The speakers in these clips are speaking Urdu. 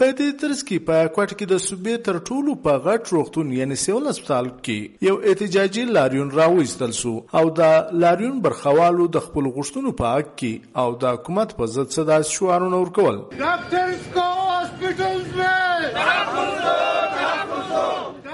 په دې ترڅ کې په کوټ کې د صوبې تر ټولو په غټ روغتون یعنی سیول هسپتال کې یو احتجاجي لاریون راوېستل سو او دا لاریون برخوالو د خپل غشتونو په حق کې او د حکومت په ضد صدا شوارونه ورکول. ډاکټرز کو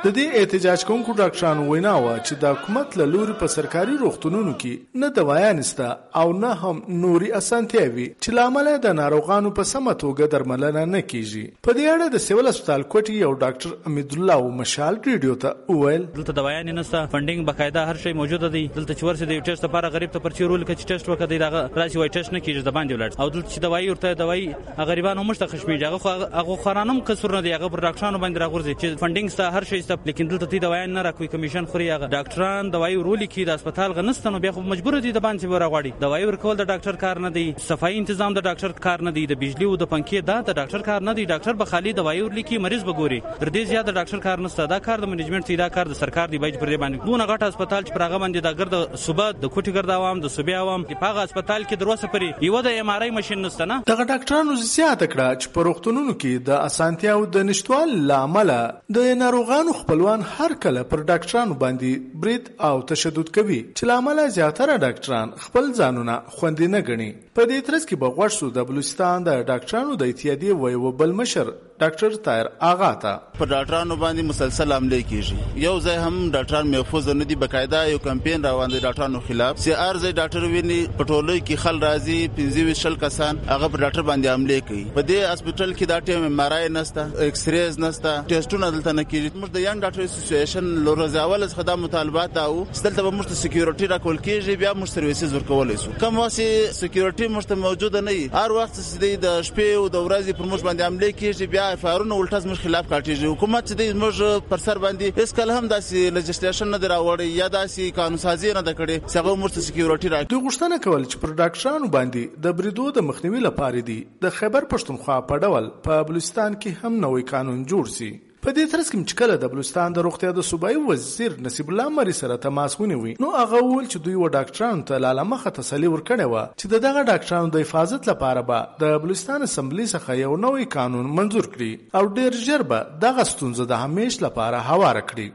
د دې احتجاج کوونکو ډاکټرانو وینا و چې د حکومت له لوري په سرکاري روغتونونو کې نه دوايان سته او نه هم نوري اسانتیاوي چې لامل د ناروغانو په سمه توګه درملنه نه کیږي. په دې اړه د سیول هسپتال کوټي یو ډاکټر امید الله او مشال ریډیو ته وویل. دلته دوايان نه سته فندینګ بقاعده هر شی موجود دی. دلته چې ورسې د ټیسټ لپاره غریب ته پرچی رول کچ ټیسټ وکړي دا راشي وای ټیسټ نه کیږي د باندې ولر او دلته چې دوايي ورته دوايي غریبانو مشته خشمي هغه هغه خرانم کسر نه دی، هغه پر ډاکټرانو باندې راغورځي. چې فندینګ سته هر شی سته لیکن دلته تی دوايان نه راکوي. کمیشن خوري هغه. ډاکټران دوايي ورولي کی د هسپتال غنستنو بیا خو مجبور دي د باندې ورغواړي دوايي ورکول د ډاکټر کار نه دی. صفائی تنظیم د ډاکټر کار نه دی. د بجلی او د پنکې دا د ډاکټر کار نه دی. ډاکټر به خالی دوايي ورلی کی مریض بګوري تر دې زیات د ډاکټر کار نه ستدا کار د منیجمنت دا کار د سرکار دی. بایج پر باندې. دونه غټ هسپتال چې پرغه باندې د ګرد صوبه، د کوټي ګرد عوام، د صوبې عوام په هغه هسپتال کې دروسه پري یو د ام ار آی ماشين نسته نه؟ دغه ډاکټرانو زیاته کړه چې په روغتونونو کې د اسانتیا او د نشټوال لامل د ناروغانو خپلوان هر کله پر ډاکټرانو باندې برید او تشدد کوي، چې لامل زیاتره ډاکټران خپل ځانونه خوندي نه غني په دې ترڅ کې بغوښ سو د بلوچستان د ډاکټرانو د اتحادیې وی وبل مشر، ډاکټر طاهر آغا تا پر ډاکټرانو باندې مسلسل حمله کیږي. یو ځای هم ډاکټران محفوظ نه دي، بقاعده یو کمپاین روان دي ډاکټرانو خلاف. سی ار ځای ډاکټر ویني پټولوي کې خل راځي، پنځه شل کسان هغه پر ډاکټر باندې حمله کوي. په دې هسپټل کې دا ټیم مارای نسته ایکس ریز نسته ټیسټونه دلته نه کیږي. موږ د یان ډاکټر اسوسییشن لورزاول څخه د مطالبات او دلته به موږ سکیورټي راکول کیږي، بیا موږ سرویسز ورکولای شو کوم واسي سکیورټي موږ موجوده نه وي. هر وخت چې د شپې او د ورځې پر موږ باندې حمله کیږي، بیا فارونه الټا زموږ خلاف کاټیږي حکومت چې زموږ پر سر باندې اس کله هم داسې لیجسلیشن نه دراوړي یا داسې قانون سازي نه کړي څنګه موږ سکیورټي راکړي. دوی غوښتنه کول چې پر ډاکټرانو باندې د بریدو د مخنیوي لپاره دي د خیبر پښتونخوا په ډول په بلوچستان کې هم نوې قانون جوړ سي. په دې ترڅ کې چې کله د بلوچستان د روغتیا د صوبایي وزیر نصیب الله مری سره تماس ونیوي نو هغه وویل چې دوی و ډاکټرانو ته لاله مخه تسلی ورکړې و چې د دغه ډاکټرانو د حفاظت لپاره به د بلوچستان اسمبلی څخه یو نوی قانون منظور کړي او ډیر ژر به دغه ستونزه د همیش لپاره هواره کړي.